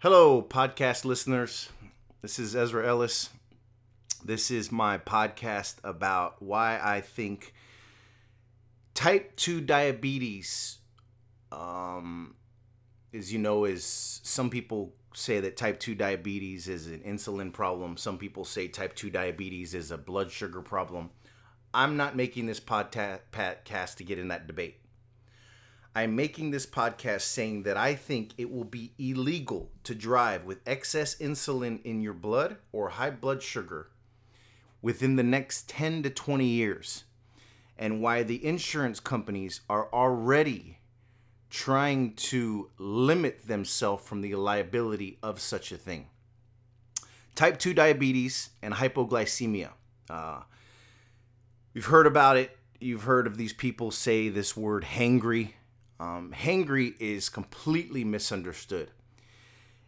Hello, podcast listeners. This is Ezra Ellis. This is my podcast about why I think type 2 diabetes um, is, you know, is some people say that type 2 diabetes is an insulin problem. Some people say type 2 diabetes is a blood sugar problem. I'm not making this podcast to get in that debate. I'm making this podcast saying that I think it will be illegal to drive with excess insulin in your blood or high blood sugar within the next 10 to 20 years, and why the insurance companies are already trying to limit themselves from the liability of such a thing. Type 2 diabetes and hypoglycemia. Uh, you've heard about it. You've heard of these people say this word hangry. Um, hangry is completely misunderstood.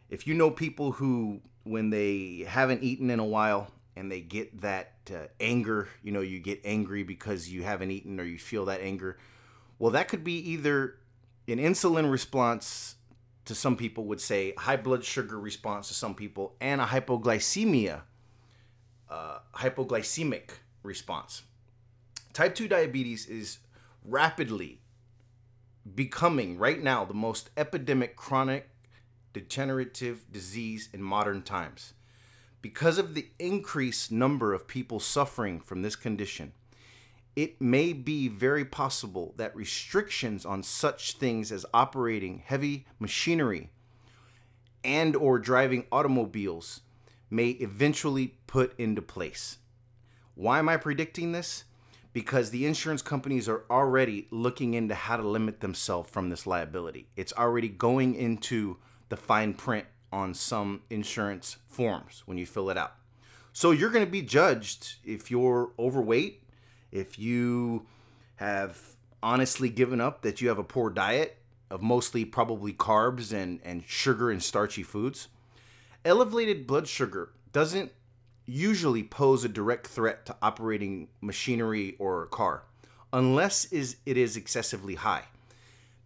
If you know people who, when they haven't eaten in a while and they get that uh, anger, you know, you get angry because you haven't eaten or you feel that anger, well, that could be either an insulin response to some people would say high blood sugar response to some people and a hypoglycemia uh, hypoglycemic response type 2 diabetes is rapidly becoming right now the most epidemic chronic degenerative disease in modern times because of the increased number of people suffering from this condition it may be very possible that restrictions on such things as operating heavy machinery and or driving automobiles may eventually put into place. Why am I predicting this? Because the insurance companies are already looking into how to limit themselves from this liability. It's already going into the fine print on some insurance forms when you fill it out. So you're going to be judged if you're overweight, if you have honestly given up that you have a poor diet of mostly probably carbs and, and sugar and starchy foods, elevated blood sugar doesn't usually pose a direct threat to operating machinery or a car unless is it is excessively high.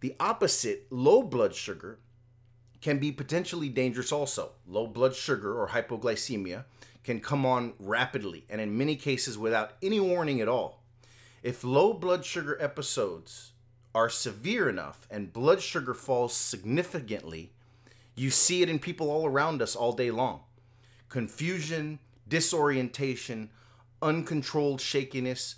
The opposite, low blood sugar, can be potentially dangerous also. Low blood sugar or hypoglycemia can come on rapidly and in many cases without any warning at all. If low blood sugar episodes are severe enough and blood sugar falls significantly, you see it in people all around us all day long. Confusion, disorientation, uncontrolled shakiness,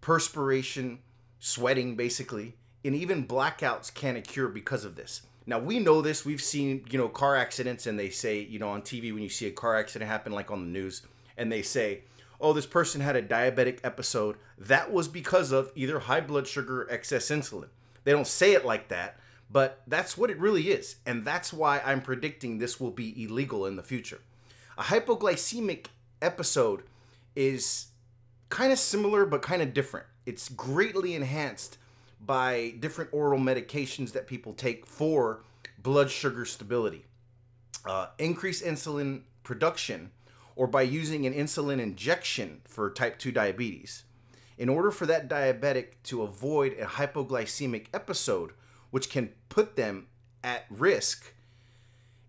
perspiration, sweating basically, and even blackouts can occur because of this. Now we know this. We've seen, you know, car accidents and they say, you know, on TV when you see a car accident happen like on the news and they say, "Oh, this person had a diabetic episode." That was because of either high blood sugar or excess insulin. They don't say it like that, but that's what it really is. And that's why I'm predicting this will be illegal in the future. A hypoglycemic episode is kind of similar but kind of different. It's greatly enhanced by different oral medications that people take for blood sugar stability. Uh, increased insulin production, or by using an insulin injection for type 2 diabetes. In order for that diabetic to avoid a hypoglycemic episode, which can put them at risk,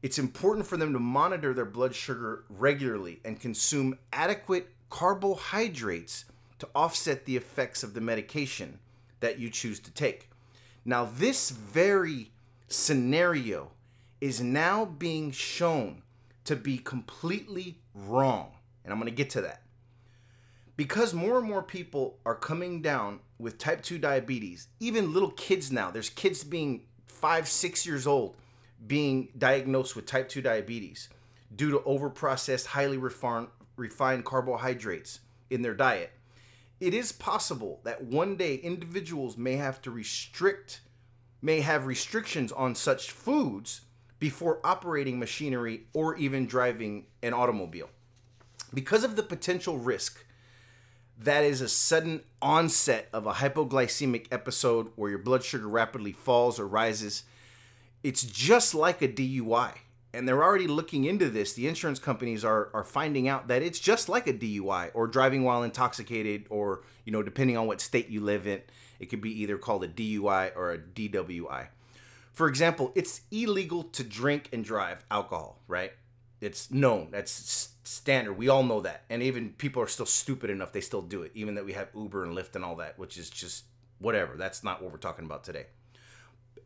it's important for them to monitor their blood sugar regularly and consume adequate carbohydrates to offset the effects of the medication that you choose to take. Now, this very scenario is now being shown to be completely wrong. And I'm going to get to that. Because more and more people are coming down with type 2 diabetes, even little kids now, there's kids being five, six years old being diagnosed with type 2 diabetes due to overprocessed, highly refined, refined carbohydrates in their diet it is possible that one day individuals may have to restrict, may have restrictions on such foods before operating machinery or even driving an automobile. Because of the potential risk that is a sudden onset of a hypoglycemic episode where your blood sugar rapidly falls or rises, it's just like a DUI and they're already looking into this. The insurance companies are are finding out that it's just like a DUI or driving while intoxicated, or you know, depending on what state you live in, it could be either called a DUI or a DWI. For example, it's illegal to drink and drive alcohol, right? It's known. That's standard. We all know that. And even people are still stupid enough, they still do it, even that we have Uber and Lyft and all that, which is just whatever. That's not what we're talking about today.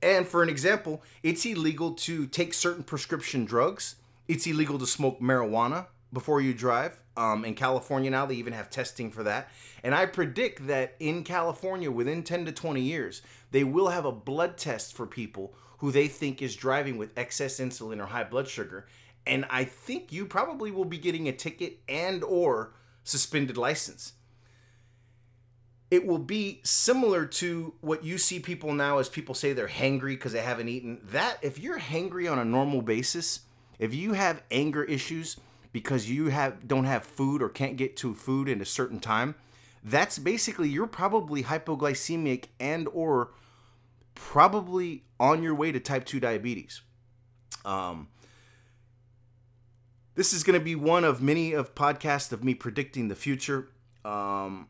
And for an example, it's illegal to take certain prescription drugs. It's illegal to smoke marijuana before you drive. Um, in California now, they even have testing for that. And I predict that in California, within 10 to 20 years, they will have a blood test for people who they think is driving with excess insulin or high blood sugar. And I think you probably will be getting a ticket and or suspended license it will be similar to what you see people now as people say they're hangry because they haven't eaten. That if you're hangry on a normal basis, if you have anger issues because you have don't have food or can't get to food in a certain time, that's basically you're probably hypoglycemic and or probably on your way to type 2 diabetes. Um, this is going to be one of many of podcasts of me predicting the future. Um,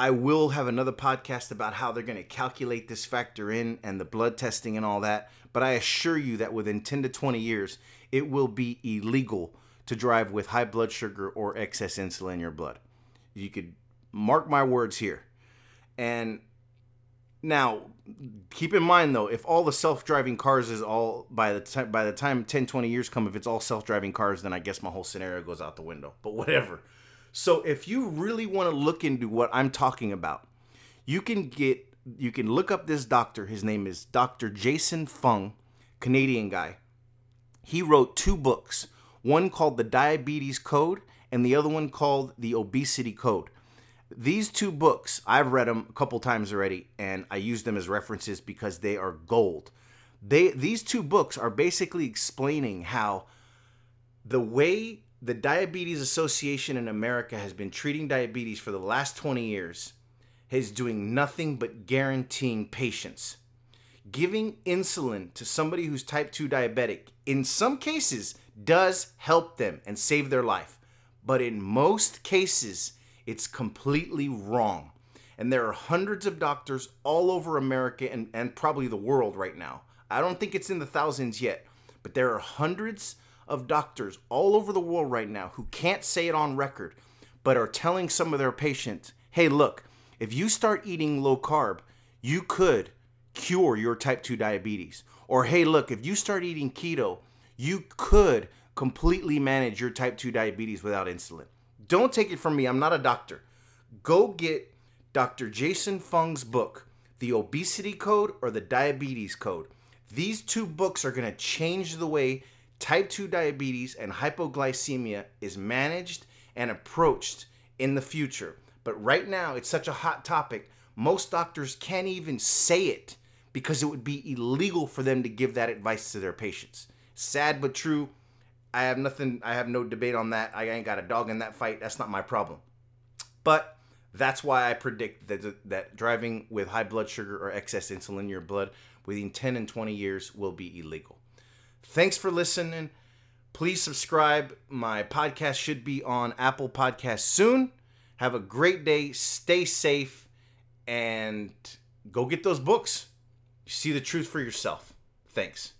I will have another podcast about how they're going to calculate this factor in and the blood testing and all that. But I assure you that within 10 to 20 years, it will be illegal to drive with high blood sugar or excess insulin in your blood. You could mark my words here. And now, keep in mind though, if all the self-driving cars is all by the time by the time 10 20 years come if it's all self-driving cars, then I guess my whole scenario goes out the window. But whatever. So if you really want to look into what I'm talking about, you can get you can look up this doctor. His name is Dr. Jason Fung, Canadian guy. He wrote two books, one called The Diabetes Code and the other one called The Obesity Code. These two books, I've read them a couple times already and I use them as references because they are gold. They these two books are basically explaining how the way the Diabetes Association in America has been treating diabetes for the last 20 years is doing nothing but guaranteeing patients. Giving insulin to somebody who's type 2 diabetic, in some cases, does help them and save their life. But in most cases, it's completely wrong. And there are hundreds of doctors all over America and, and probably the world right now. I don't think it's in the thousands yet, but there are hundreds of doctors all over the world right now who can't say it on record, but are telling some of their patients, hey, look, if you start eating low carb, you could cure your type 2 diabetes. Or hey, look, if you start eating keto, you could completely manage your type 2 diabetes without insulin. Don't take it from me, I'm not a doctor. Go get Dr. Jason Fung's book, The Obesity Code or The Diabetes Code. These two books are going to change the way type 2 diabetes and hypoglycemia is managed and approached in the future. But right now, it's such a hot topic, most doctors can't even say it because it would be illegal for them to give that advice to their patients. Sad but true. I have nothing, I have no debate on that. I ain't got a dog in that fight. That's not my problem. But that's why I predict that, that driving with high blood sugar or excess insulin in your blood within 10 and 20 years will be illegal. Thanks for listening. Please subscribe. My podcast should be on Apple Podcasts soon. Have a great day. Stay safe and go get those books. See the truth for yourself. Thanks.